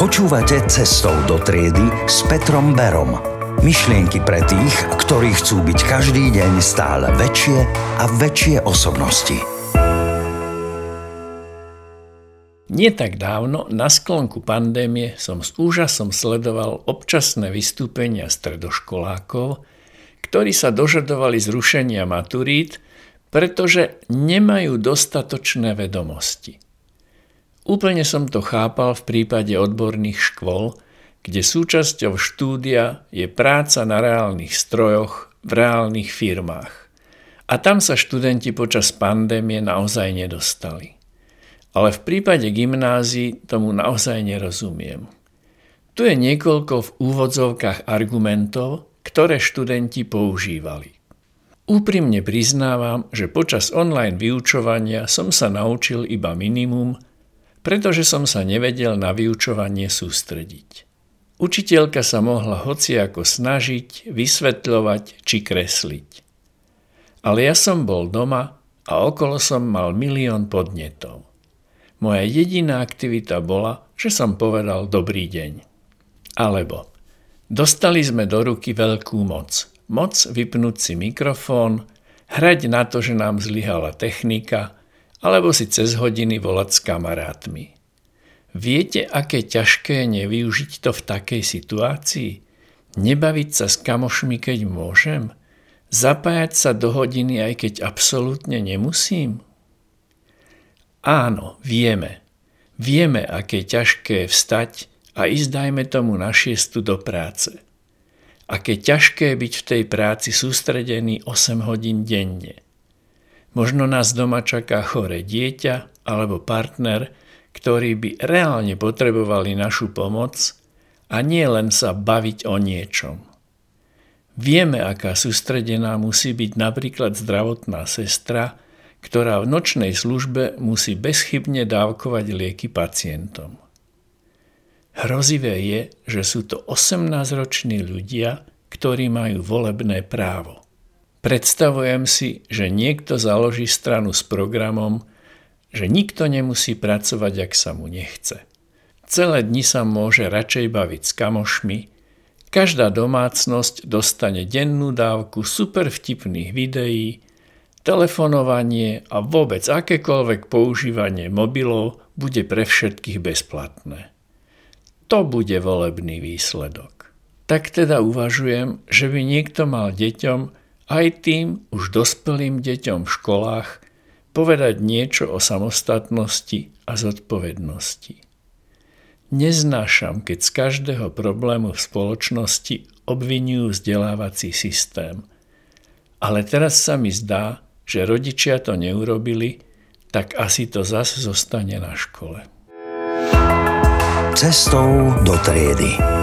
Počúvate Cestou do triedy s Petrom Berom. Myšlienky pre tých, ktorí chcú byť každý deň stále väčšie a väčšie osobnosti. Nie tak dávno, na sklonku pandémie, som s úžasom sledoval občasné vystúpenia stredoškolákov, ktorí sa dožadovali zrušenia maturít, pretože nemajú dostatočné vedomosti. Úplne som to chápal v prípade odborných škôl, kde súčasťou štúdia je práca na reálnych strojoch v reálnych firmách. A tam sa študenti počas pandémie naozaj nedostali. Ale v prípade gymnázií tomu naozaj nerozumiem. Tu je niekoľko v úvodzovkách argumentov, ktoré študenti používali. Úprimne priznávam, že počas online vyučovania som sa naučil iba minimum – pretože som sa nevedel na vyučovanie sústrediť. Učiteľka sa mohla hociako snažiť, vysvetľovať či kresliť. Ale ja som bol doma a okolo som mal milión podnetov. Moja jediná aktivita bola, že som povedal dobrý deň. Alebo dostali sme do ruky veľkú moc. Moc vypnúť si mikrofón, hrať na to, že nám zlyhala technika – alebo si cez hodiny volať s kamarátmi. Viete, aké ťažké je nevyužiť to v takej situácii? Nebaviť sa s kamošmi, keď môžem? Zapájať sa do hodiny, aj keď absolútne nemusím? Áno, vieme. Vieme, aké ťažké je vstať a ísť, dajme tomu, na šiestu do práce. Aké ťažké je byť v tej práci sústredený 8 hodín denne – Možno nás doma čaká chore dieťa alebo partner, ktorí by reálne potrebovali našu pomoc a nie len sa baviť o niečom. Vieme, aká sústredená musí byť napríklad zdravotná sestra, ktorá v nočnej službe musí bezchybne dávkovať lieky pacientom. Hrozivé je, že sú to 18-roční ľudia, ktorí majú volebné právo. Predstavujem si, že niekto založí stranu s programom, že nikto nemusí pracovať, ak sa mu nechce. Celé dni sa môže radšej baviť s kamošmi, každá domácnosť dostane dennú dávku super vtipných videí, telefonovanie a vôbec akékoľvek používanie mobilov bude pre všetkých bezplatné. To bude volebný výsledok. Tak teda uvažujem, že by niekto mal deťom aj tým už dospelým deťom v školách povedať niečo o samostatnosti a zodpovednosti. Neznášam, keď z každého problému v spoločnosti obvinujú vzdelávací systém. Ale teraz sa mi zdá, že rodičia to neurobili, tak asi to zase zostane na škole. Cestou do triedy.